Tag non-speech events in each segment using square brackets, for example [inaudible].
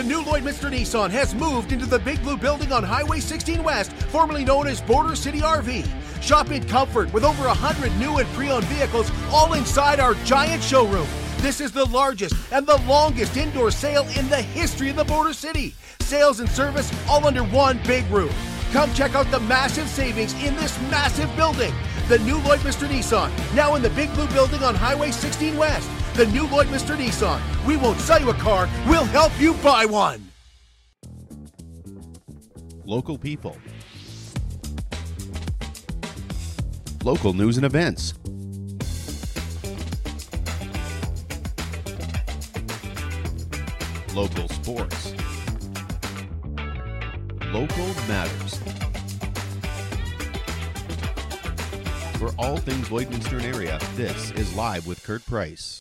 The new Lloydminster Nissan has moved into the Big Blue building on Highway 16 West, formerly known as Border City RV. Shop in comfort with over 100 new and pre owned vehicles all inside our giant showroom. This is the largest and the longest indoor sale in the history of the Border City. Sales and service all under one big roof. Come check out the massive savings in this massive building. The new Lloydminster Nissan, now in the Big Blue building on Highway 16 West. The new Lloydminster Nissan. We won't sell you a car, we'll help you buy one. Local people. Local news and events. Local sports. Local matters. For all things Lloydminster and area, this is Live with Kurt Price.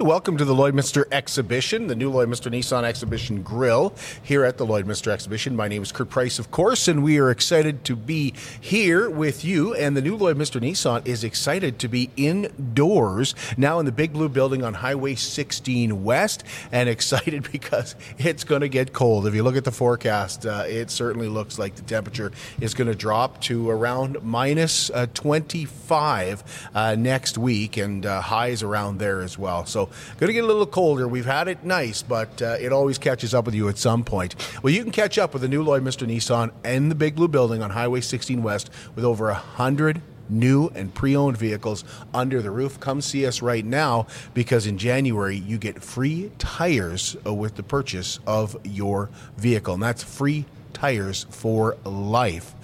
Welcome to the Lloydminster Exhibition, the new Lloydminster Nissan Exhibition Grill here at the Lloydminster Exhibition. My name is Kurt Price, of course, and we are excited to be here with you. And the new Lloydminster Nissan is excited to be indoors now in the Big Blue building on Highway 16 West, and [laughs] excited because it's going to get cold. If you look at the forecast, uh, it certainly looks like the temperature is going to drop to around minus, uh, 25 uh, next week, and uh, highs around there as well. So going to get a little colder. We've had it nice, but uh, it always catches up with you at some point. Well, you can catch up with the new Lloydminster Nissan in the Big Blue Building on Highway 16 West with over a hundred new and pre-owned vehicles under the roof. Come see us right now because in January you get free tires uh, with the purchase of your vehicle, and that's free tires for life.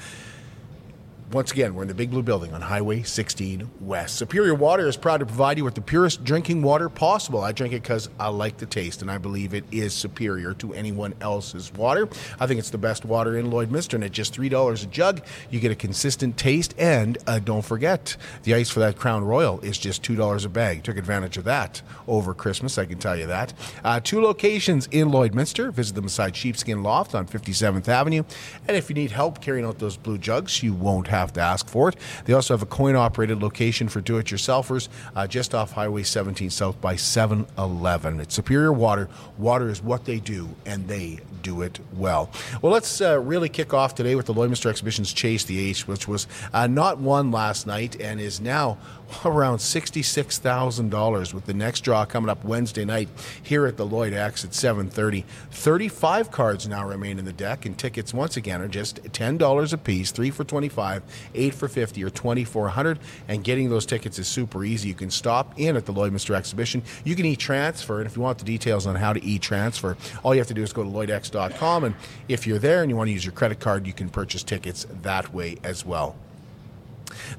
Once again, we're in the Big Blue Building on Highway 16 West. Superior Water is proud to provide you with the purest drinking water possible. I drink it because I like the taste, and I believe it is superior to anyone else's water. I think it's the best water in Lloydminster, and at just $3 a jug, you get a consistent taste. And uh, don't forget, the ice for that Crown Royal is just $2 a bag. Took advantage of that over Christmas, I can tell you that. Uh, two locations in Lloydminster. Visit them beside Sheepskin Loft on 57th Avenue. And if you need help carrying out those blue jugs, you won't have to ask for it. They also have a coin operated location for do it yourselfers uh, just off Highway 17 South by 7 Eleven. It's Superior Water. Water is what they do, and they do it well. Well, let's uh, really kick off today with the Lloydminster Exhibition's Chase the Ace, which was uh, not won last night and is now around $66,000 with the next draw coming up Wednesday night here at the Lloyd X at 7:30. 35 cards now remain in the deck and tickets once again are just $10 a piece, 3 for 25, 8 for 50 or 2400 and getting those tickets is super easy. You can stop in at the Lloydminster Exhibition. You can e-transfer and if you want the details on how to e-transfer, all you have to do is go to lloydx.com and if you're there and you want to use your credit card, you can purchase tickets that way as well.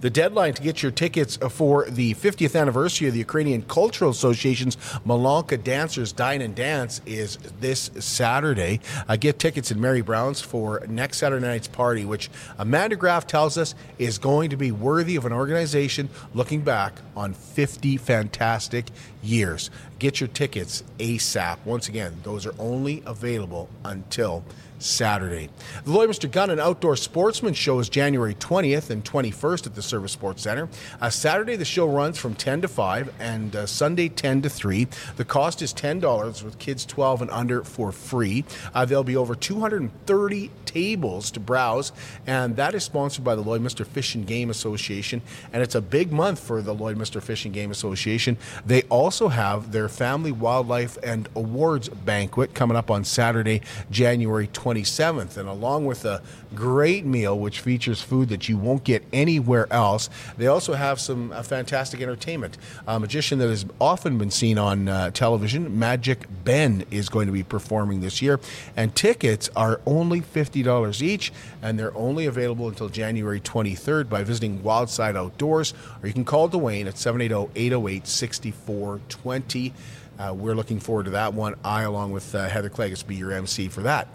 The deadline to get your tickets for the 50th anniversary of the Ukrainian Cultural Association's Malanka Dancers Dine and Dance is this Saturday. Uh, get tickets in Mary Brown's for next Saturday night's party, which Amanda Graff tells us is going to be worthy of an organization looking back on 50 fantastic years. Get your tickets ASAP. Once again, those are only available until Saturday. The Lloydminster Gun and Outdoor Sportsman Show is January 20th and 21st at the Servus Sports Center. Uh, Saturday, the show runs from 10 to 5 and uh, Sunday, 10 to 3. The cost is $10 with kids 12 and under for free. Uh, there'll be over 230 tables to browse, and that is sponsored by the Lloydminster Fish and Game Association. And it's a big month for the Lloydminster Fish and Game Association. They also have their Family Wildlife and Awards Banquet coming up on Saturday, January 27th. And along with a great meal, which features food that you won't get anywhere else, they also have some uh, fantastic entertainment. A magician that has often been seen on uh, television, Magic Ben, is going to be performing this year. And tickets are only $50 each, and they're only available until January 23rd by visiting Wildside Outdoors, or you can call Dwayne at 780 808 6420. Uh, we're looking forward to that one. I, along with uh, Heather Clegg, will be your MC for that.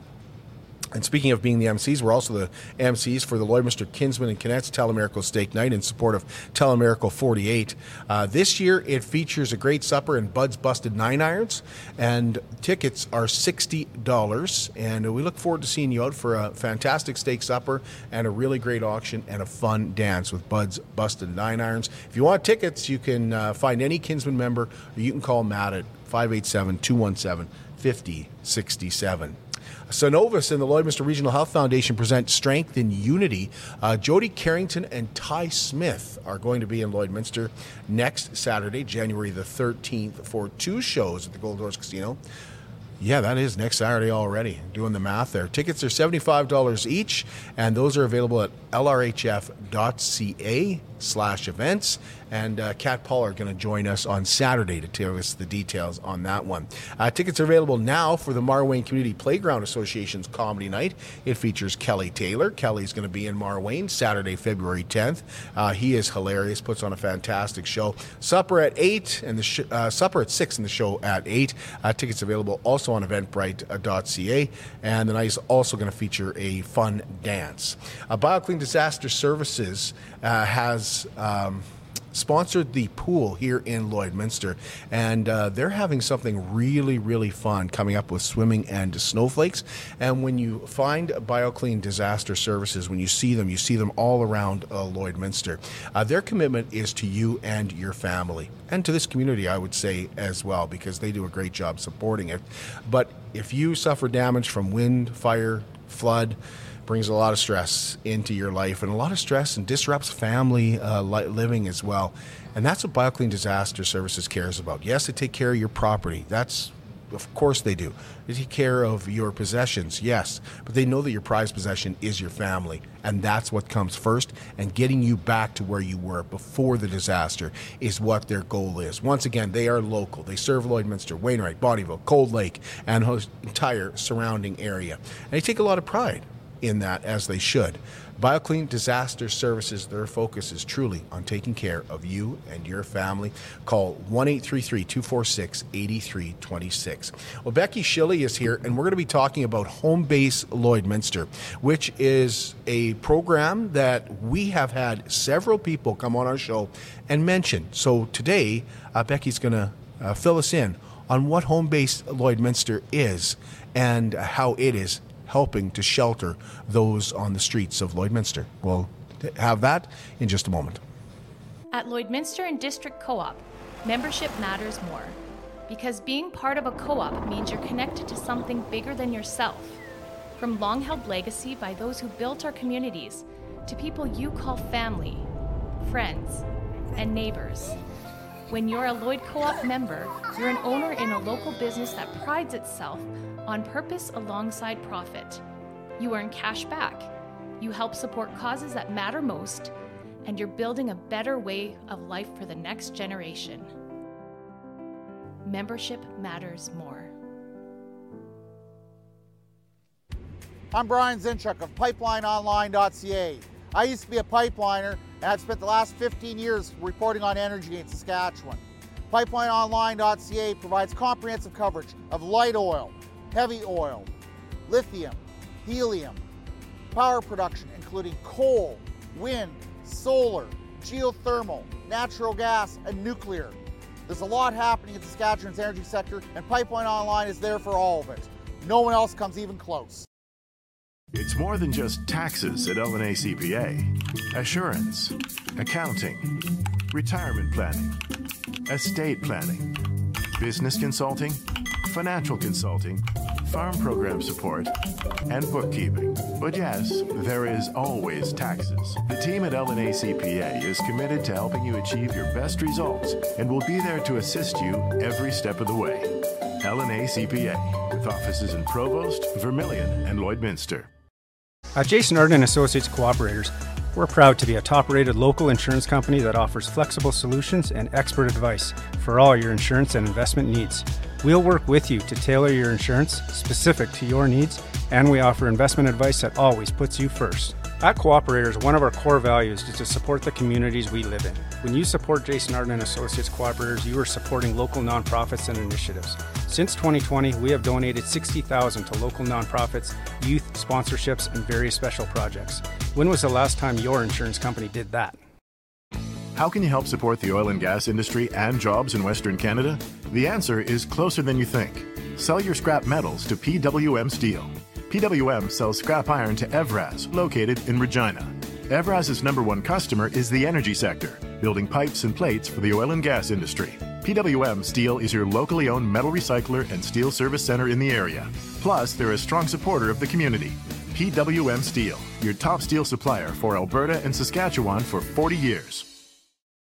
And speaking of being the MCs, we're also the MCs for the Lloydminster Kinsman and Kinettes Telemiracle Steak Night in support of Telemiracle 48. Uh, this year, it features a great supper and Bud's Busted Nine Irons, and tickets are $60. And we look forward to seeing you out for a fantastic steak supper and a really great auction and a fun dance with Bud's Busted Nine Irons. If you want tickets, you can uh, find any Kinsman member, or you can call Matt at 587 217 5067. Cenovus and the Lloydminster Regional Health Foundation present Strength in Unity. Uh, Jody Carrington and Ty Smith are going to be in Lloydminster next Saturday, January the 13th, for two shows at the Gold Horse Casino. Yeah, that is next Saturday already. Doing the math there. Tickets are $75 each, and those are available at lrhf.ca slash events. And uh, Kat Paul are going to join us on Saturday to tell us the details on that one. Uh, tickets are available now for the Marwayne Community Playground Association's Comedy Night. It features Kelly Taylor. Kelly's going to be in Marwayne Saturday, February 10th. Uh, he is hilarious, puts on a fantastic show. Supper at 8 and the sh- uh, supper at 6 and the show at 8. Uh, tickets available also on eventbrite.ca. And the night is also going to feature a fun dance. Uh, BioClean Disaster Services uh, has. Um, sponsored the pool here in Lloydminster, and uh, they're having something really, really fun coming up with swimming and snowflakes. And when you find BioClean Disaster Services, when you see them, you see them all around uh, Lloydminster. Uh, their commitment is to you and your family, and to this community, I would say as well, because they do a great job supporting it. But if you suffer damage from wind, fire, flood, brings a lot of stress into your life and a lot of stress and disrupts family uh, living as well. And that's what BioClean Disaster Services cares about. Yes, they take care of your property. That's of course they do. They take care of your possessions, yes, but they know that your prized possession is your family, and that's what comes first. And getting you back to where you were before the disaster is what their goal is. Once again, they are local. They serve Lloydminster, Wainwright, Bonnyville, Cold Lake, and the entire surrounding area. And they take a lot of pride in that as they should. BioClean Disaster Services, their focus is truly on taking care of you and your family. Call 1 833 246 8326. Well, Becky Shilley is here, and we're going to be talking about Home Base Lloydminster, which is a program that we have had several people come on our show and mention. So today, uh, Becky's going to uh, fill us in on what Home Base Lloydminster is and how it is helping to shelter those on the streets of Lloydminster. We'll have that in just a moment. At Lloydminster and District Co op, membership matters more. Because being part of a co op means you're connected to something bigger than yourself. From long held legacy by those who built our communities to people you call family, friends, and neighbors. When you're a Lloyd Co op member, you're an owner in a local business that prides itself on purpose alongside profit. You earn cash back. You help support causes that matter most, and you're building a better way of life for the next generation. Membership matters more. I'm Brian Zinchuk of PipelineOnline.ca. I used to be a pipeliner, and I've spent the last 15 years reporting on energy in Saskatchewan. PipelineOnline.ca provides comprehensive coverage of light oil, heavy oil, lithium, helium, power production including coal, wind, solar, geothermal, natural gas, and nuclear. There's a lot happening in Saskatchewan's energy sector, and Pipeline Online is there for all of it. No one else comes even close. It's more than just taxes at LNA CPA. Assurance, accounting, retirement planning, estate planning, business consulting, financial consulting, farm program support, and bookkeeping. But yes, there is always taxes. The team at LNA CPA is committed to helping you achieve your best results and will be there to assist you every step of the way. LNA CPA, with offices in Provost, Vermilion, and Lloydminster. At Jason Arden and Associates Cooperators, we're proud to be a top-rated local insurance company that offers flexible solutions and expert advice for all your insurance and investment needs. We'll work with you to tailor your insurance specific to your needs, and we offer investment advice that always puts you first. At Cooperators, one of our core values is to support the communities we live in. When you support Jason Arden and Associates Cooperators, you are supporting local nonprofits and initiatives. Since 2020, we have donated 60,000 to local nonprofits, youth sponsorships, and various special projects. When was the last time your insurance company did that? How can you help support the oil and gas industry and jobs in Western Canada? The answer is closer than you think. Sell your scrap metals to PWM Steel. PWM sells scrap iron to Evraz, located in Regina. Evraz's number one customer is the energy sector, building pipes and plates for the oil and gas industry. PWM Steel is your locally owned metal recycler and steel service center in the area. Plus, they're a strong supporter of the community. PWM Steel, your top steel supplier for Alberta and Saskatchewan for 40 years.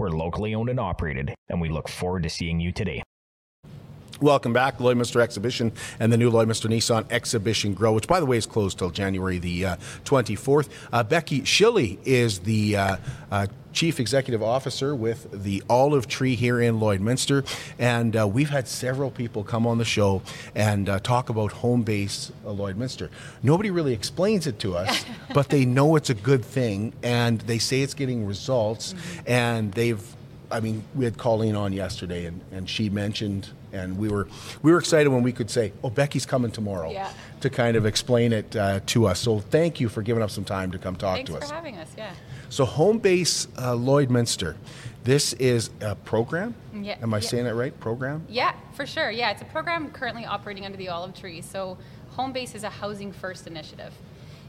We're locally owned and operated, and we look forward to seeing you today. Welcome back, Lloydminster Exhibition and the new Lloydminster Nissan Exhibition Grill, which, by the way, is closed till January the uh, 24th. Uh, Becky Schille is the uh, uh, Chief Executive Officer with the Olive Tree here in Lloydminster. And uh, we've had several people come on the show and uh, talk about home base uh, Lloydminster. Nobody really explains it to us, [laughs] but they know it's a good thing and they say it's getting results. Mm-hmm. And they've I mean, we had Colleen on yesterday, and, and she mentioned, and we were we were excited when we could say, "Oh, Becky's coming tomorrow," yeah. to kind of explain it uh, to us. So, thank you for giving up some time to come talk Thanks to us. Thanks for having us. Yeah. So, home base uh, Lloydminster, this is a program. Yeah. Am I yeah. saying that right? Program. Yeah, for sure. Yeah, it's a program currently operating under the olive tree. So, home base is a housing first initiative.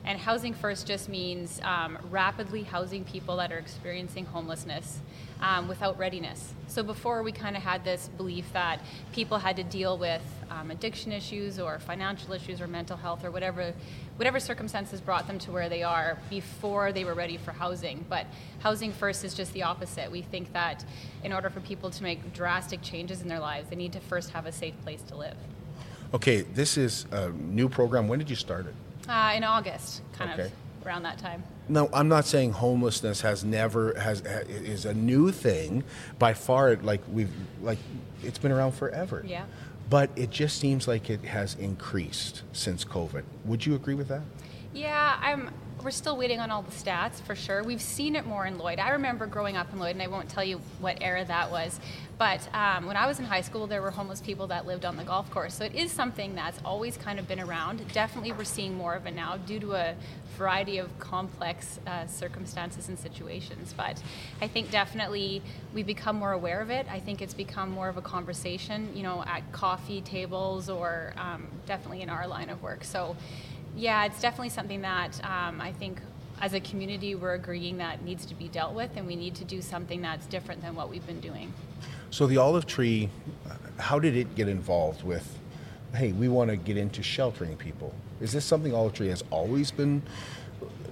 And housing first just means um, rapidly housing people that are experiencing homelessness um, without readiness. So before we kind of had this belief that people had to deal with um, addiction issues or financial issues or mental health or whatever, whatever circumstances brought them to where they are before they were ready for housing. But housing first is just the opposite. We think that in order for people to make drastic changes in their lives, they need to first have a safe place to live. Okay, this is a new program. When did you start it? Uh, in August, kind okay. of around that time. No, I'm not saying homelessness has never has is a new thing. By far, like we've like it's been around forever. Yeah. But it just seems like it has increased since COVID. Would you agree with that? Yeah, I'm we're still waiting on all the stats for sure. We've seen it more in Lloyd. I remember growing up in Lloyd, and I won't tell you what era that was. But um, when I was in high school, there were homeless people that lived on the golf course. So it is something that's always kind of been around. Definitely, we're seeing more of it now due to a variety of complex uh, circumstances and situations. But I think definitely we become more aware of it. I think it's become more of a conversation, you know, at coffee tables or um, definitely in our line of work. So yeah, it's definitely something that um, I think as a community we're agreeing that needs to be dealt with, and we need to do something that's different than what we've been doing. So the olive tree, how did it get involved with? Hey, we want to get into sheltering people. Is this something Olive Tree has always been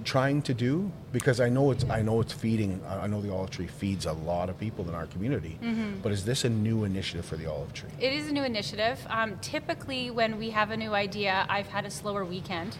trying to do? Because I know it's I know it's feeding. I know the Olive Tree feeds a lot of people in our community. Mm-hmm. But is this a new initiative for the Olive Tree? It is a new initiative. Um, typically, when we have a new idea, I've had a slower weekend,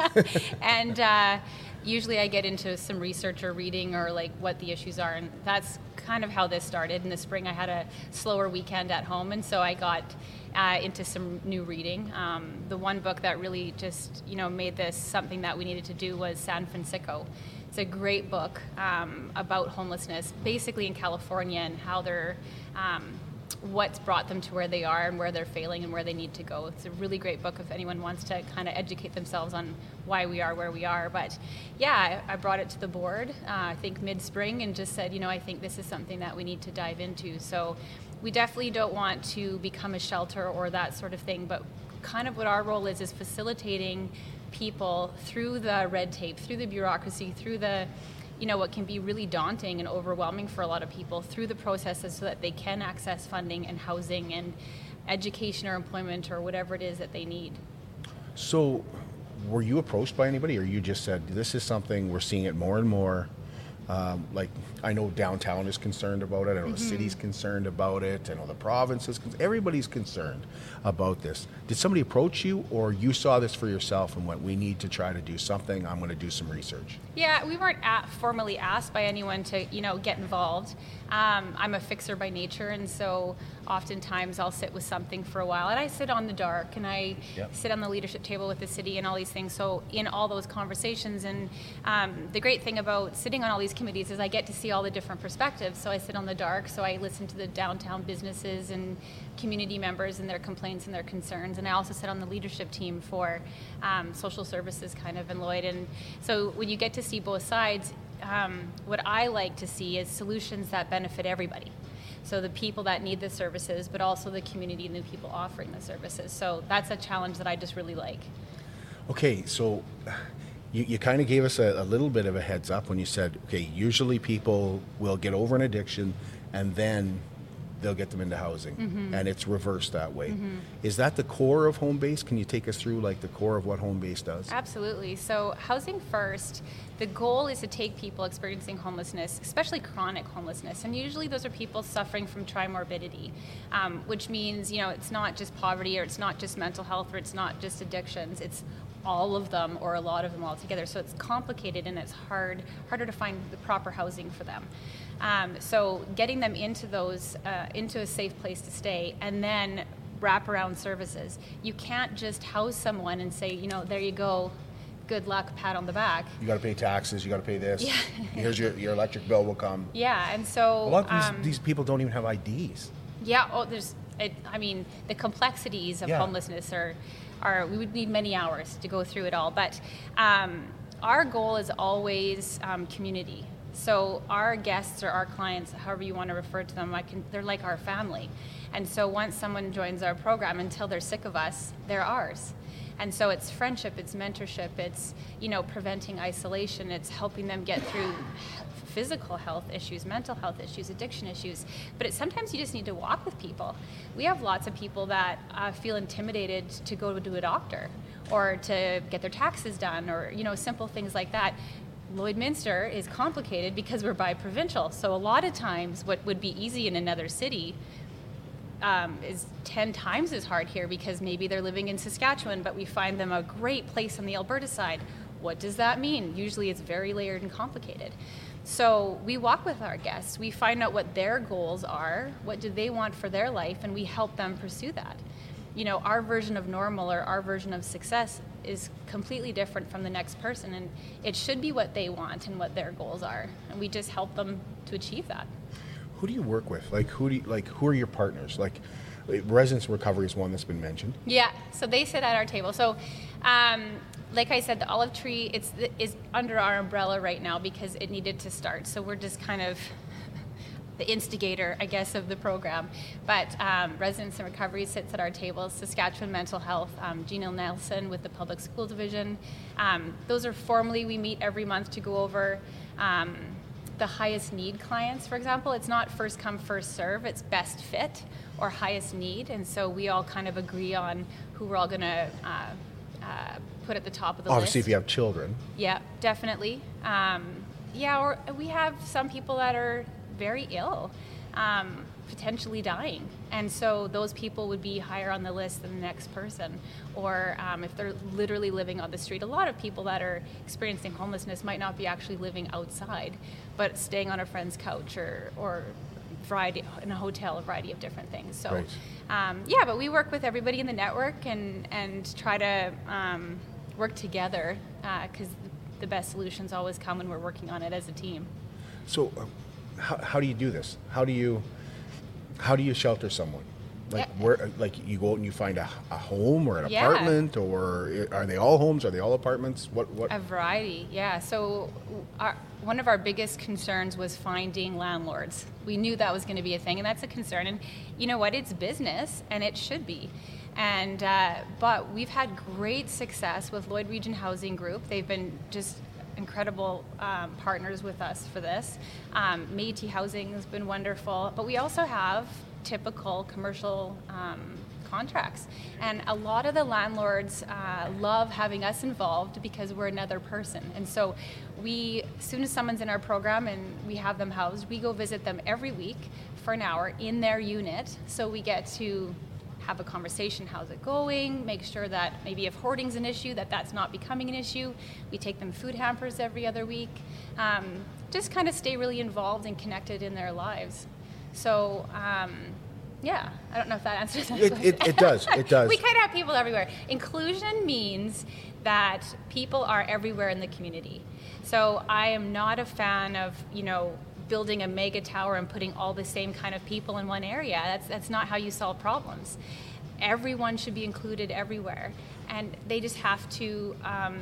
[laughs] and uh, usually I get into some research or reading or like what the issues are, and that's kind of how this started. In the spring, I had a slower weekend at home, and so I got uh, into some new reading. Um, the one book that really just you know made this something that we needed to do was San Fransicko. It's a great book um, about homelessness, basically in California and how they're. Um, what's brought them to where they are and where they're failing and where they need to go. It's a really great book if anyone wants to kind of educate themselves on why we are where we are. But yeah, I, I brought it to the board, uh, I think mid spring, and just said, you know, I think this is something that we need to dive into. So we definitely don't want to become a shelter or that sort of thing, but kind of what our role is is facilitating people through the red tape, through the bureaucracy, through the you know what can be really daunting and overwhelming for a lot of people through the processes so that they can access funding and housing and education or employment or whatever it is that they need. So, were you approached by anybody, or you just said this is something we're seeing it more and more? Um, like I know downtown is concerned about it. I know the city's concerned about it. I know the province is. Con- everybody's concerned about this. Did somebody approach you, or you saw this for yourself and went, "We need to try to do something. I'm going to do some research." Yeah, we weren't at, formally asked by anyone to, you know, get involved. Um, I'm a fixer by nature, and so oftentimes I'll sit with something for a while, and I sit on the dark, and I Yep. sit on the leadership table with the city, and all these things. So in all those conversations, and um, the great thing about sitting on all these committees is I get to see all the different perspectives. So I sit on the dark, so I listen to the downtown businesses and community members and their complaints and their concerns, and I also sit on the leadership team for um, social services, kind of in Lloyd. And so when you get to see both sides, um, what I like to see is solutions that benefit everybody. So the people that need the services, but also the community and the people offering the services. So that's a challenge that I just really like. Okay, so you, you kind of gave us a, a little bit of a heads up when you said, okay, usually people will get over an addiction and then they'll get them into housing, and it's reversed that way. Is that the core of home base? Can you take us through like the core of what home base does? Absolutely. So, Housing First, the goal is to take people experiencing homelessness, especially chronic homelessness, and usually those are people suffering from trimorbidity, um, which means, you know, it's not just poverty or it's not just mental health or it's not just addictions, it's all of them or a lot of them all together. So it's complicated and it's hard, harder to find the proper housing for them. Um, so getting them into those, uh, into a safe place to stay, and then wraparound services. You can't just house someone and say, you know, there you go, good luck, pat on the back. You got to pay taxes. You got to pay this. Yeah. [laughs] Here's your your electric bill will come. Yeah, and so A lot of these, um, these people don't even have IDs. Yeah, oh, there's. It, I mean, the complexities of Yeah. homelessness are, are. We would need many hours to go through it all. But um, our goal is always um, community. So our guests or our clients, however you want to refer to them, can. They're like our family. And so once someone joins our program, until they're sick of us, they're ours. And so it's friendship, it's mentorship, it's you know preventing isolation, it's helping them get through [laughs] physical health issues, mental health issues, addiction issues. But sometimes you just need to walk with people. We have lots of people that uh, feel intimidated to go to a doctor or to get their taxes done or you know simple things like that. Lloydminster is complicated because we're bi-provincial. So a lot of times what would be easy in another city um, is 10 times as hard here because maybe they're living in Saskatchewan, but we find them a great place on the Alberta side. What does that mean? Usually it's very layered and complicated. So we walk with our guests, we find out what their goals are, what do they want for their life, and we help them pursue that. You know, our version of normal or our version of success is completely different from the next person, and it should be what they want and what their goals are, and we just help them to achieve that. Who do you work with? Like who do you, like who are your partners? Like residence recovery is one that's been mentioned. Yeah, so they sit at our table. So, um, like I said, the olive tree it's is under our umbrella right now because it needed to start. So we're just kind of the instigator, I guess, of the program. But um, residence and recovery sits at our table. Saskatchewan Mental Health, um, Gina Nelson with the Public School Division. Um, those are formally we meet every month to go over. Um, the highest need clients, for example, it's not first come, first serve, it's best fit or highest need. And so we all kind of agree on who we're all going to uh, uh, put at the top of the Obviously, list. Obviously, if you have children, Yeah, definitely. Um, yeah, or we have some people that are very ill, um, potentially dying. And so those people would be higher on the list than the next person. Or um, if they're literally living on the street, a lot of people that are experiencing homelessness might not be actually living outside, but staying on a friend's couch or, or variety in a hotel, a variety of different things. So, Right. um, yeah, but we work with everybody in the network and, and try to um, work together because the best solutions always come when we're working on it as a team. so uh, how, how do you do this? How do you how do you shelter someone? Like Yeah. where like you go out and you find a, a home or an Yeah. apartment or are they all homes? Are they all apartments? What what? A variety, yeah. So, our, one of our biggest concerns was finding landlords. We knew that was going to be a thing, and that's a concern. And you know what? It's business, and it should be. And uh, but we've had great success with Lloyd Region Housing Group. They've been just incredible um, partners with us for this. Um, Métis Housing has been wonderful, but we also have typical commercial um, contracts. And a lot of the landlords uh, love having us involved because we're another person. And so we, as soon as someone's in our program and we have them housed, we go visit them every week for an hour in their unit. So we get to have a conversation how's it going make sure that maybe if hoarding's an issue that that's not becoming an issue we take them food hampers every other week um, just kind of stay really involved and connected in their lives so um, yeah, I don't know if that answers that It, question. it, it does. It [laughs] does. we kind of have people everywhere. Inclusion means that people are everywhere in the community. So I am not a fan of, you know, building a mega tower and putting all the same kind of people in one area. That's, that's not how you solve problems. Everyone should be included everywhere. And they just have to um,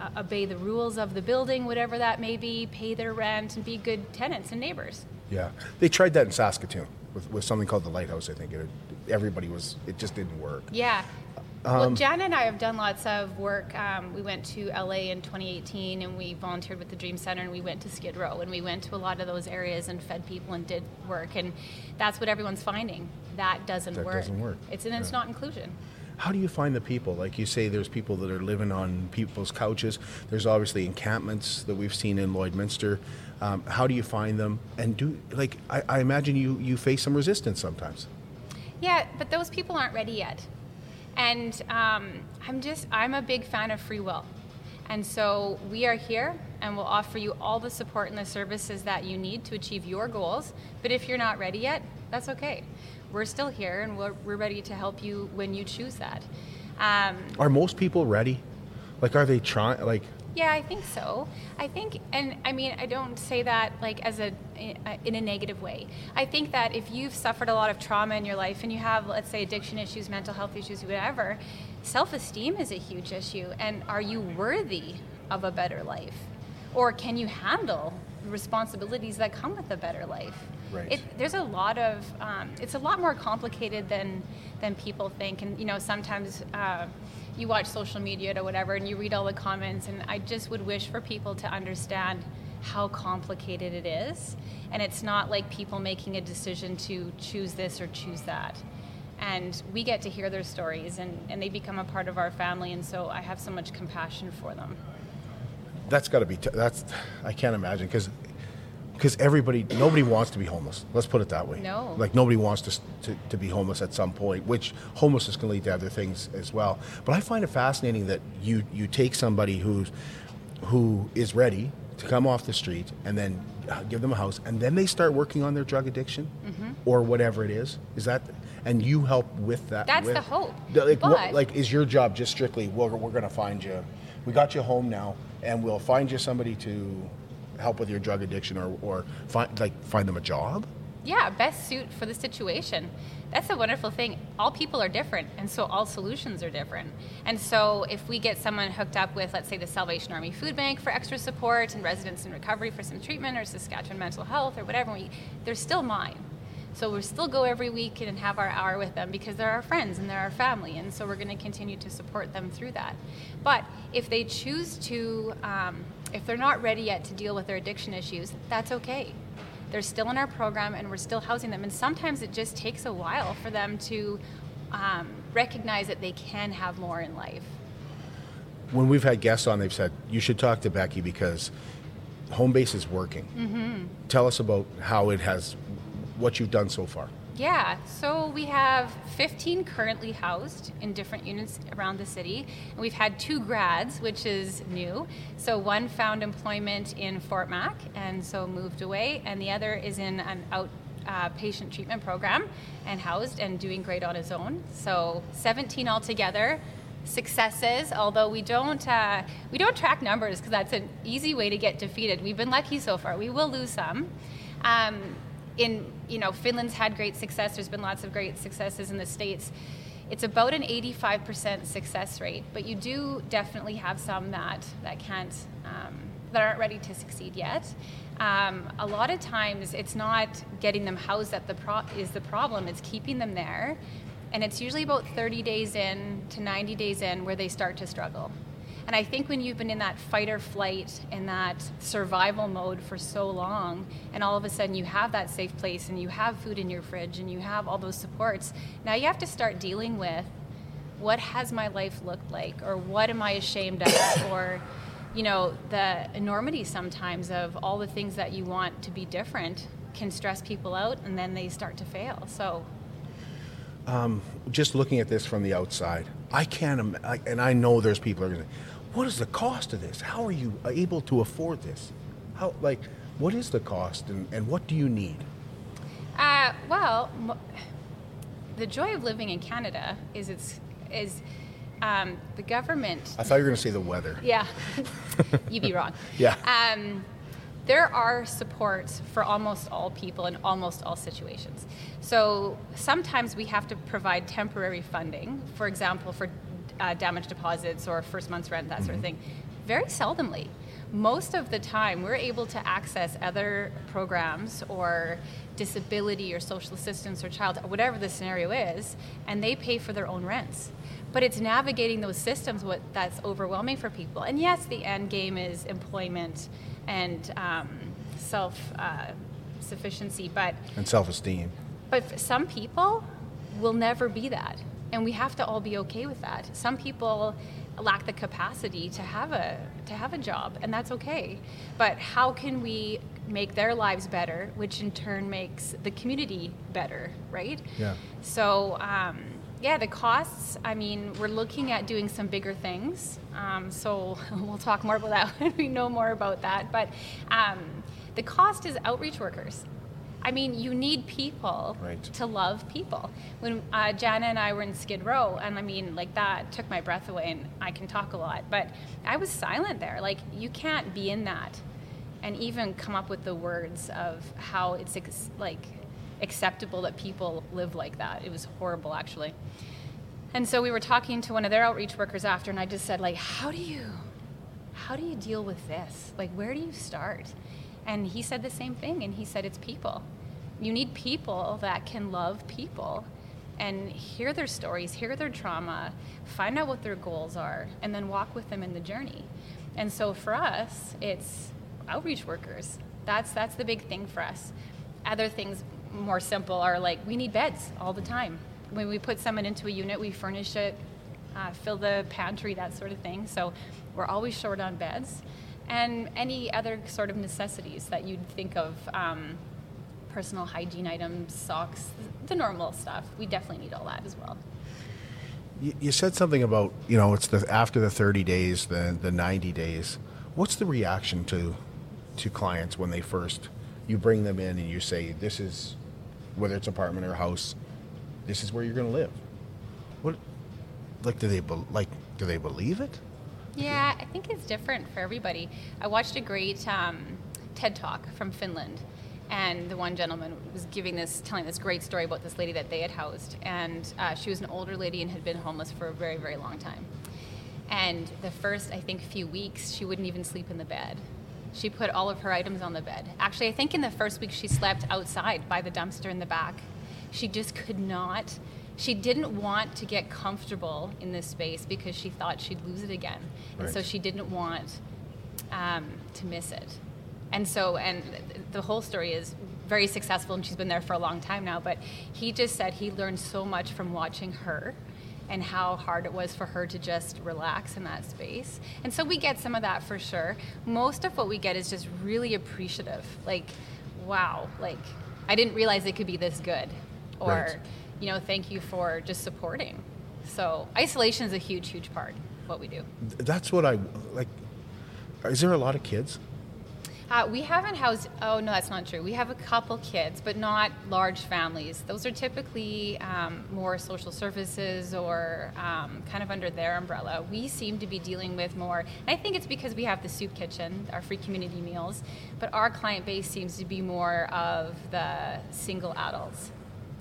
uh, obey the rules of the building, whatever that may be, pay their rent, and be good tenants and neighbors. Yeah, they tried that in Saskatoon with, with something called the Lighthouse. I think it, everybody was. It just didn't work. Yeah. Well, Jan and I have done lots of work. Um, we went to LA in 2018 and we volunteered with the Dream Center and we went to Skid Row and we went to a lot of those areas and fed people and did work. And that's what everyone's finding. That doesn't That work. doesn't work. It's, and it's not inclusion. How do you find the people? Like you say, there's people that are living on people's couches. There's obviously encampments that we've seen in Lloydminster. Um, how do you find them? And do like I, I imagine you you face some resistance sometimes. Yeah, but those people aren't ready yet. And um, I'm just, I'm a big fan of free will. And so we are here and we'll offer you all the support and the services that you need to achieve your goals. But if you're not ready yet, that's okay. We're still here and we're, we're ready to help you when you choose that. Um, Are most people ready? Like, are they trying? Like, yeah, I think so. I think, and I mean, I don't say that like as a in a negative way. I think that if you've suffered a lot of trauma in your life and you have, let's say, addiction issues, mental health issues, whatever, self-esteem is a huge issue. And are you worthy of a better life, or can you handle responsibilities that come with a better life? Right. It, there's a lot of um, it's a lot more complicated than than people think and you know sometimes uh, you watch social media or whatever and you read all the comments and i just would wish for people to understand how complicated it is and it's not like people making a decision to choose this or choose that and we get to hear their stories and, and they become a part of our family and so i have so much compassion for them that's got to be. T- that's I can't imagine because because everybody nobody wants to be homeless. Let's put it that way. No. Like nobody wants to, to to be homeless at some point, which homelessness can lead to other things as well. But I find it fascinating that you you take somebody who's who is ready to come off the street and then uh, give them a house and then they start working on their drug addiction Mm-hmm. or whatever it is is that and you help with that That's with- the hope. like, what- But- like is your job just strictly we're, we're going to find you we got you home now and we'll find you somebody to help with your drug addiction or, or find like find them a job yeah, best suit for the situation. That's a wonderful thing. All people are different, and so all solutions are different. And so, if we get someone hooked up with, let's say, the Salvation Army Food Bank for extra support and residents in recovery for some treatment, or Saskatchewan Mental Health, or whatever, we, they're still mine. So we still go every week and have our hour with them because they're our friends and they're our family, and so we're going to continue to support them through that. But if they choose to, um, if they're not ready yet to deal with their addiction issues, that's okay. They're still in our program and we're still housing them. And sometimes it just takes a while for them to um, recognize that they can have more in life. when we've had guests on they've said you should talk to becky because home base is working Mm-hmm. tell us about how it has what you've done so far Yeah, so we have 15 currently housed in different units around the city. And we've had two grads, which is new. So one found employment in Fort Mac and so moved away, and the other is in an outpatient uh, treatment program and housed and doing great on his own. So 17 altogether. Successes, although we don't uh, we don't track numbers because that's an easy way to get defeated. We've been lucky so far. We will lose some. Um, in you know Finland's had great success. There's been lots of great successes in the states. It's about an 85% success rate, but you do definitely have some that that can't um, that aren't ready to succeed yet. Um, a lot of times, it's not getting them housed that the pro- is the problem. It's keeping them there, and it's usually about 30 days in to 90 days in where they start to struggle. And I think when you've been in that fight or flight and that survival mode for so long, and all of a sudden you have that safe place and you have food in your fridge and you have all those supports, now you have to start dealing with what has my life looked like or what am I ashamed of [coughs] or you know the enormity sometimes of all the things that you want to be different can stress people out and then they start to fail. So um, Just looking at this from the outside, I can't, im- I- and I know there's people are going to what is the cost of this? How are you able to afford this? How, like, what is the cost and, and what do you need? Uh, well, the joy of living in Canada is it's is um, the government. I thought you were going to say the weather. Yeah, [laughs] you'd be wrong. Yeah. Um, there are supports for almost all people in almost all situations. So sometimes we have to provide temporary funding, for example, for uh, damage deposits or first month's rent, that sort of thing. Very seldomly. Most of the time, we're able to access other programs or disability or social assistance or child, whatever the scenario is, and they pay for their own rents. But it's navigating those systems what that's overwhelming for people. And yes, the end game is employment and um, self uh, sufficiency, but And self esteem. but some people will never be that. And we have to all be okay with that. Some people lack the capacity to have a to have a job and that's okay. But how can we make their lives better, which in turn makes the community better, right? Yeah. So um, yeah, the costs. I mean, we're looking at doing some bigger things. Um, so [laughs] we'll talk more about that when we know more about that. But um, the cost is outreach workers. I mean, you need people Right. to love people. When uh, Jana and I were in Skid Row, and I mean, like that took my breath away, and I can talk a lot, but I was silent there. Like, you can't be in that and even come up with the words of how it's ex- like acceptable that people live like that. It was horrible, actually. And so we were talking to one of their outreach workers after, and I just said, like, how do you, how do you deal with this? Like, where do you start? And he said the same thing, and he said it's people. You need people that can love people and hear their stories, hear their trauma, find out what their goals are, and then walk with them in the journey. And so for us, it's outreach workers. That's that's the big thing for us. Other things more simple are like we need beds all the time. When we put someone into a unit, we furnish it, uh, fill the pantry, that sort of thing. So we're always short on beds, and any other sort of necessities that you'd think of. Um, personal hygiene items, socks, the normal stuff. We definitely need all that as well. You, said something about, you know, it's the after the 30 days, the, the 90 days. What's the reaction to to clients when they first you bring them in and you say this is whether it's apartment or house, this is where you're going to live. What like do they bel like do they believe it? Yeah, I think it's different for everybody. I watched a great um, TED talk from Finland, and the one gentleman was giving this, telling this great story about this lady that they had housed, and uh, she was an older lady and had been homeless for a very, very long time. And the first, I think, few weeks, she wouldn't even sleep in the bed. She put all of her items on the bed. Actually, I think in the first week she slept outside by the dumpster in the back. She just could not. She didn't want to get comfortable in this space because she thought she'd lose it again. And so she didn't want um, to miss it. And so, and the whole story is very successful, and she's been there for a long time now. But he just said he learned so much from watching her and how hard it was for her to just relax in that space. And so we get some of that for sure. Most of what we get is just really appreciative. Like, wow, like, I didn't realize it could be this good. Or, Right. You know, thank you for just supporting. So, isolation is a huge, huge part of what we do. That's what I like. Is there a lot of kids? Uh, we haven't housed, oh no, that's not true. We have a couple kids, but not large families. Those are typically um, more social services or um, kind of under their umbrella. We seem to be dealing with more, and I think it's because we have the soup kitchen, our free community meals, but our client base seems to be more of the single adults.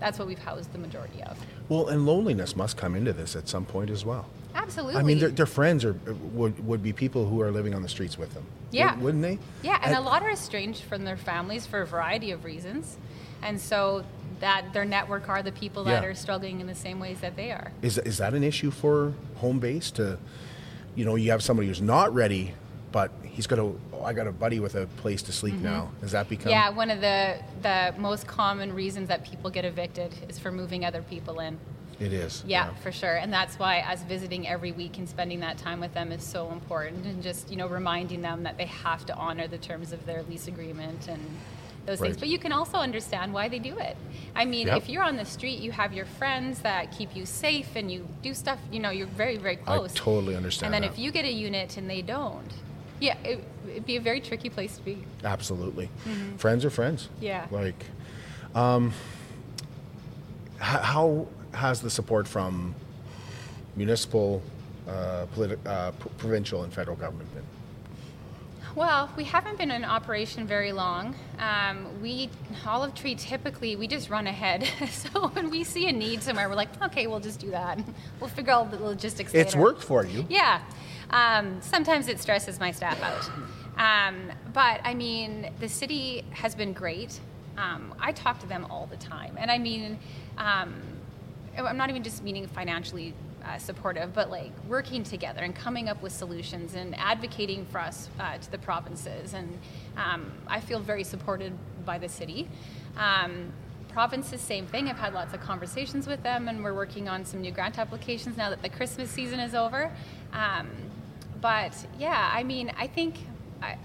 That's what we've housed the majority of. Well, and loneliness must come into this at some point as well. Absolutely. I mean, their, their friends are would, would be people who are living on the streets with them. Yeah. Wouldn't they? Yeah, and And- a lot are estranged from their families for a variety of reasons. And so that their network are the people that Yeah. are struggling in the same ways that they are. Is is that an issue for home base to you know, you have somebody who's not ready, but he's got a. Oh, I got a buddy with a place to sleep now. Has that become? Mm-hmm. Yeah, one of the the most common reasons that people get evicted is for moving other people in. It is. Yeah, for sure. And that's why us visiting every week and spending that time with them is so important and just, you know, reminding them that they have to honor the terms of their lease agreement and those Right. things. But you can also understand why they do it. I mean, Yep. if you're on the street, you have your friends that keep you safe and you do stuff, you know, you're very, very close. I totally understand And then that. if you get a unit and they don't, yeah, it, it'd be a very tricky place to be. Absolutely. Friends are friends. Mm-hmm. Yeah. Like, um, how has the support from municipal, uh, politi- uh, pr- provincial, and federal government been? Well, we haven't been in operation very long. Um, we Olive Tree typically we just run ahead. [laughs] so when we see a need somewhere, we're like, okay, we'll just do that. [laughs] We'll figure out the logistics. It's later. worked for you. Yeah. Um, sometimes it stresses my staff out. Um, but I mean, the city has been great. Um, I talk to them all the time. And I mean, um, I'm not even just meaning financially uh, supportive, but like working together and coming up with solutions and advocating for us uh, to the provinces. And um, I feel very supported by the city. Um, provinces, same thing. I've had lots of conversations with them, and we're working on some new grant applications now that the Christmas season is over. Um, but yeah, I mean, I think. I,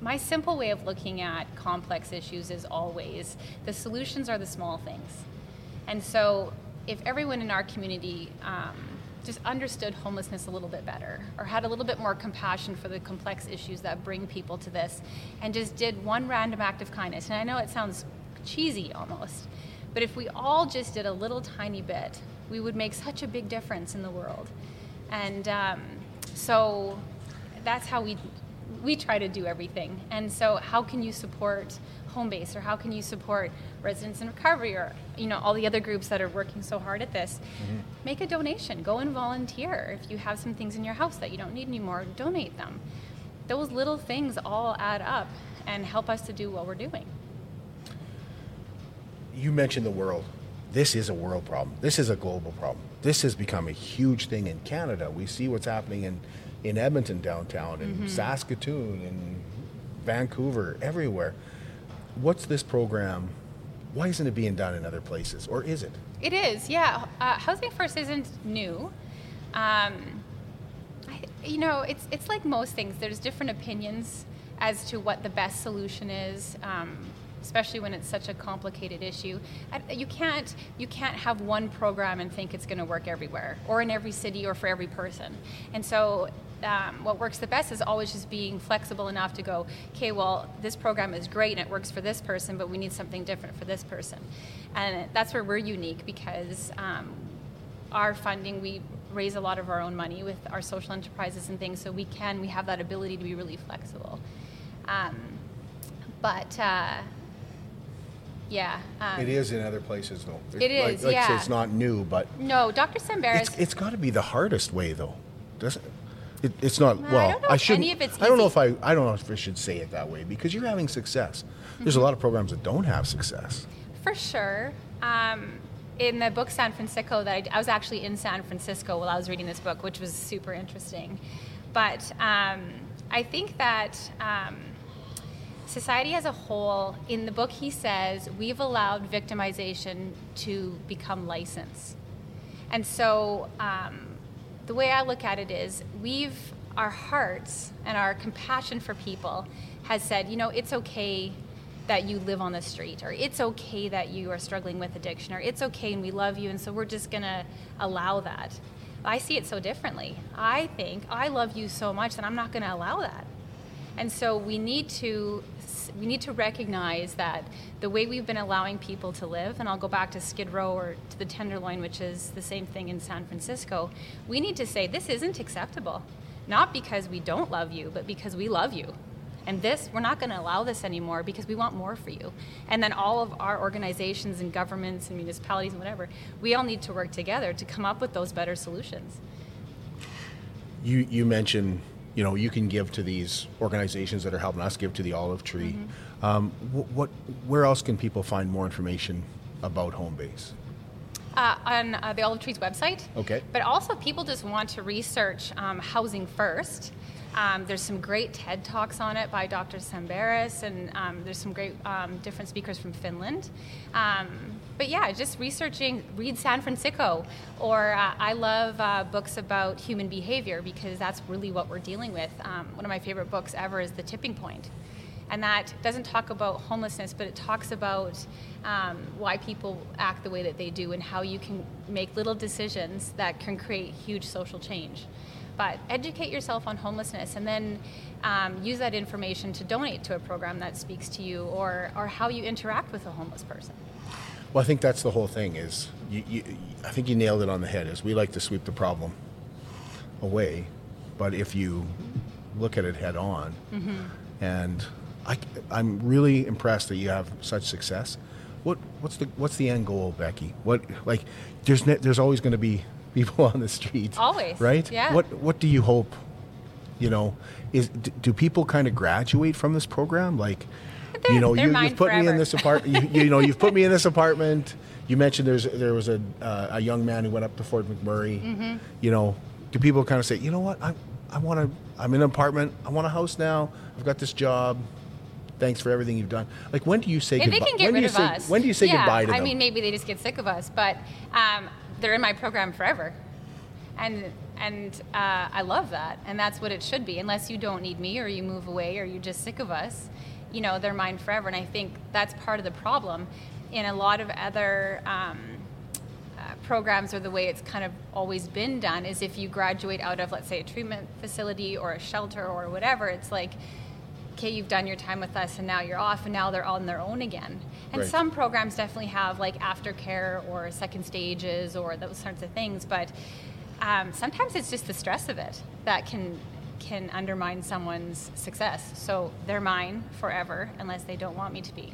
my simple way of looking at complex issues is always the solutions are the small things. And so, if everyone in our community um, just understood homelessness a little bit better, or had a little bit more compassion for the complex issues that bring people to this, and just did one random act of kindness, and I know it sounds cheesy almost, but if we all just did a little tiny bit, we would make such a big difference in the world. And um, so, that's how we we try to do everything. And so, how can you support Homebase, or how can you support residents in recovery, or you know all the other groups that are working so hard at this? Mm-hmm. Make a donation. Go and volunteer. If you have some things in your house that you don't need anymore, donate them. Those little things all add up and help us to do what we're doing. You mentioned the world. This is a world problem. This is a global problem. This has become a huge thing in Canada. We see what's happening in, in Edmonton downtown, in Saskatoon, in Vancouver, everywhere. What's this program? Why isn't it being done in other places, or is it? It is, yeah. Uh, Housing First isn't new. Um, I, you know, it's it's like most things. There's different opinions as to what the best solution is, um, especially when it's such a complicated issue. You can't you can't have one program and think it's going to work everywhere, or in every city, or for every person. And so. Um, what works the best is always just being flexible enough to go, okay, well, this program is great and it works for this person, but we need something different for this person. And that's where we're unique because um, our funding, we raise a lot of our own money with our social enterprises and things, so we can, we have that ability to be really flexible. Um, but uh, yeah. Um, It is in other places, though. It like, is, like I yeah. it's not new, but No, Dr. Tsemberis. it's, it's got to be the hardest way, though, doesn't it? it it's not. I Well, don't know if shouldn't. any of it's I don't know if I. I don't know if I should say it that way because you're having success. There's a Mm-hmm. lot of programs that don't have success. For sure. Um, in the book San Fransicko, that I, I was actually in San Francisco while I was reading this book, which was super interesting. But um, I think that um, society as a whole, in the book, he says we've allowed victimization to become license. And so um, the way I look at it is we've, our hearts and our compassion for people has said, you know, it's okay that you live on the street, or it's okay that you are struggling with addiction, or it's okay and we love you, and so we're just gonna allow that. I see it so differently. I think I love you so much that I'm not gonna allow that. And so we need to we need to recognize that the way we've been allowing people to live, and I'll go back to Skid Row or to the Tenderloin, which is the same thing in San Francisco. We need to say this isn't acceptable, not because we don't love you, but because we love you. And this, we're not going to allow this anymore because we want more for you. And then all of our organizations and governments and municipalities and whatever, we all need to work together to come up with those better solutions. You you mentioned you know you can give to these organizations that are helping us give to the Olive Tree. Mm-hmm. Um, wh- what where else can people find more information about Homebase? Uh, on uh, the Olive Trees website. Okay. But also, people just want to research um, housing first. Um, there's some great TED Talks on it by Dr. Tsemberis, and um, there's some great um, different speakers from Finland. Um, but yeah, just researching, read San Fransicko, or uh, I love uh, books about human behavior because that's really what we're dealing with. Um, one of my favorite books ever is The Tipping Point. And that doesn't talk about homelessness, but it talks about um, why people act the way that they do and how you can make little decisions that can create huge social change. But educate yourself on homelessness and then um, use that information to donate to a program that speaks to you or, or how you interact with a homeless person. Well, I think that's the whole thing. Is you, you, I think you nailed it on the head. Is we like to sweep the problem away, but if you look at it head on, Mm-hmm. and I, I'm really impressed that you have such success. What what's the what's the end goal, Becky? What like there's ne- there's always going to be people [laughs] on the streets, Always, right? yeah. What what do you hope? You know, is d- do people kind of graduate from this program? Like, you know, they're you, you've put me in this apartment. you, [laughs] you know, you've put me in this apartment. You mentioned there's there was a uh, a young man who went up to Fort McMurray. Mm-hmm. You know, do people kind of say, you know what, I I want to I'm in an apartment. I want a house now. I've got this job. Thanks for everything you've done. Like, when do you say If goodbye? they can get when do rid you of say, us. When do you say yeah, goodbye to I them? mean, maybe they just get sick of us, but um, they're in my program forever, and and uh, I love that, and that's what it should be. Unless you don't need me, or you move away, or you're just sick of us, you know, they're mine forever. And I think that's part of the problem. In a lot of other um, uh, programs or the way it's kind of always been done is if you graduate out of let's say a treatment facility or a shelter or whatever it's like okay you've done your time with us and now you're off and now they're on their own again and Right. some programs definitely have like aftercare or second stages or those sorts of things but um, sometimes it's just the stress of it that can can undermine someone's success so they're mine forever unless they don't want me to be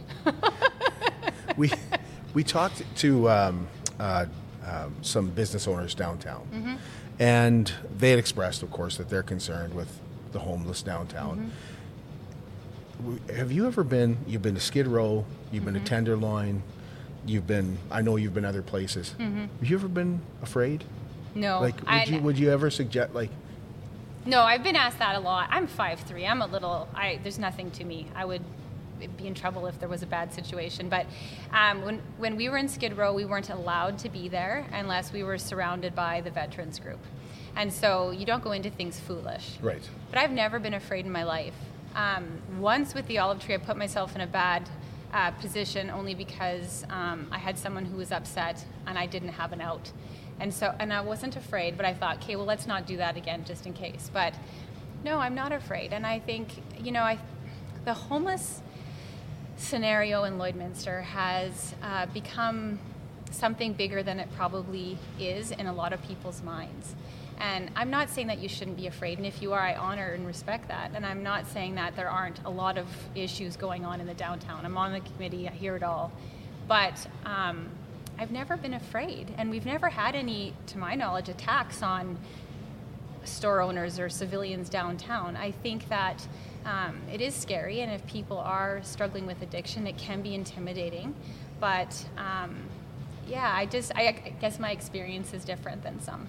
we [laughs] we talked to um, uh, um, some business owners downtown, Mm-hmm. and they had expressed, of course, that they're concerned with the homeless downtown. Mm-hmm. Have you ever been? You've been to Skid Row. You've been to Mm-hmm. Tenderloin. You've been. I know you've been other places. Have you ever been afraid? no Like, would I- you would you ever suggest like? No, I've been asked that a lot. I'm 5'3". I'm a little. I there's nothing to me. I would be in trouble if there was a bad situation. But um, when when we were in Skid Row, we weren't allowed to be there unless we were surrounded by the veterans group, and so you don't go into things foolish. Right. But I've never been afraid in my life. Um, once with the olive tree, I put myself in a bad uh, position only because um, I had someone who was upset and I didn't have an out. And so, and I wasn't afraid, but I thought, okay, well, let's not do that again just in case. But no, I'm not afraid. And I think, you know, I, the homeless scenario in Lloydminster has uh, become something bigger than it probably is in a lot of people's minds. And I'm not saying that you shouldn't be afraid, and if you are, I honor and respect that. And I'm not saying that there aren't a lot of issues going on in the downtown. I'm on the committee, I hear it all. But um, I've never been afraid, and we've never had any, to my knowledge, attacks on store owners or civilians downtown. I think that um, it is scary, and if people are struggling with addiction, it can be intimidating. But um, yeah, I just, I, guess my experience is different than some.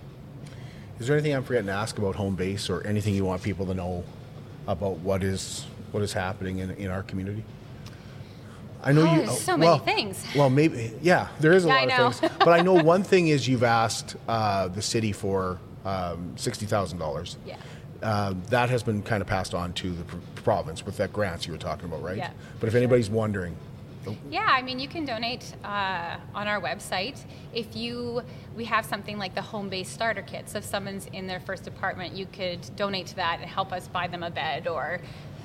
Is there anything I'm forgetting to ask about Homebase, or anything you want people to know about what is what is happening in, in our community? I know Oh, you. there's so many things. Well, maybe yeah, there is a Yeah, lot of things. But I know [laughs] one thing is you've asked uh, the city for um, sixty thousand dollars. Yeah. Uh, that has been kind of passed on to the pr- province with that grants you were talking about, right? Yeah, But if sure. anybody's wondering, Yeah, I mean, you can donate uh, on our website. If you, we have something like the Homebase starter kit. So if someone's in their first apartment, you could donate to that and help us buy them a bed or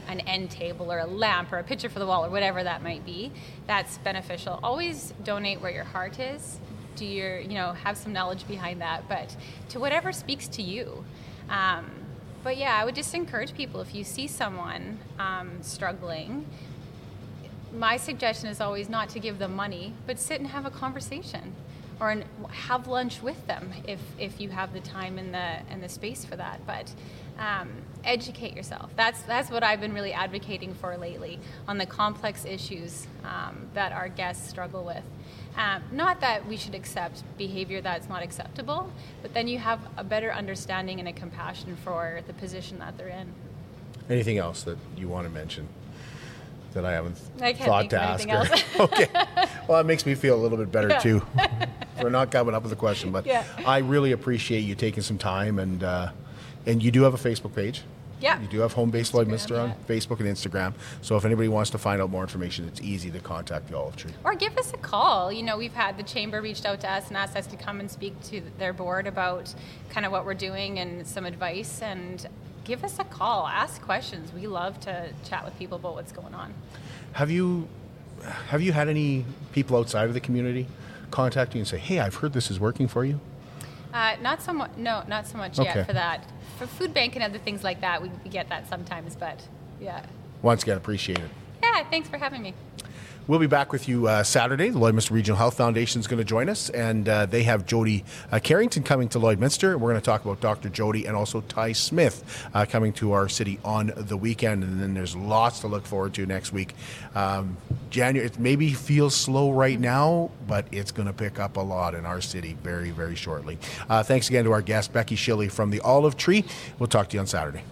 an end table or a lamp or a picture for the wall or whatever that might be. That's beneficial. Always donate where your heart is. Do your, you know, have some knowledge behind that, but to whatever speaks to you. Um, but yeah, I would just encourage people if you see someone um, struggling, my suggestion is always not to give them money, but sit and have a conversation. or an, have lunch with them if, if you have the time and the and the space for that. But um, educate yourself. That's that's what I've been really advocating for lately on the complex issues um, that our guests struggle with. Um, not that we should accept behavior that's not acceptable, but then you have a better understanding and a compassion for the position that they're in. Anything else that you want to mention that I haven't I thought to ask her? [laughs] okay. Well, it makes me feel a little bit better Yeah. too [laughs] for not coming up with a question. But Yeah. I really appreciate you taking some time and uh, and you do have a Facebook page. Yeah. You do have Homebase Lloydminster on yeah. Facebook and Instagram. So if anybody wants to find out more information, it's easy to contact the Olive Tree. Or give us a call. You know, we've had the chamber reached out to us and asked us to come and speak to their board about kind of what we're doing and some advice. And give us a call. Ask questions. We love to chat with people about what's going on. Have you have you had any people outside of the community contact you and say, "Hey, I've heard this is working for you"? Uh, not so much. No, not so much Okay. yet for that. For food bank and other things like that, we, we get that sometimes. But yeah, Once again, appreciate it. yeah. Thanks for having me. We'll be back with you uh, Saturday. The Lloydminster Regional Health Foundation is going to join us, and uh, they have Jody uh, Carrington coming to Lloydminster. We're going to talk about Dr. Jody and also Ty Smith uh, coming to our city on the weekend, and then there's lots to look forward to next week. Um, January, it maybe feels slow right now, but it's going to pick up a lot in our city very, very shortly. Uh, thanks again to our guest Becky Shilley from the Olive Tree. We'll talk to you on Saturday.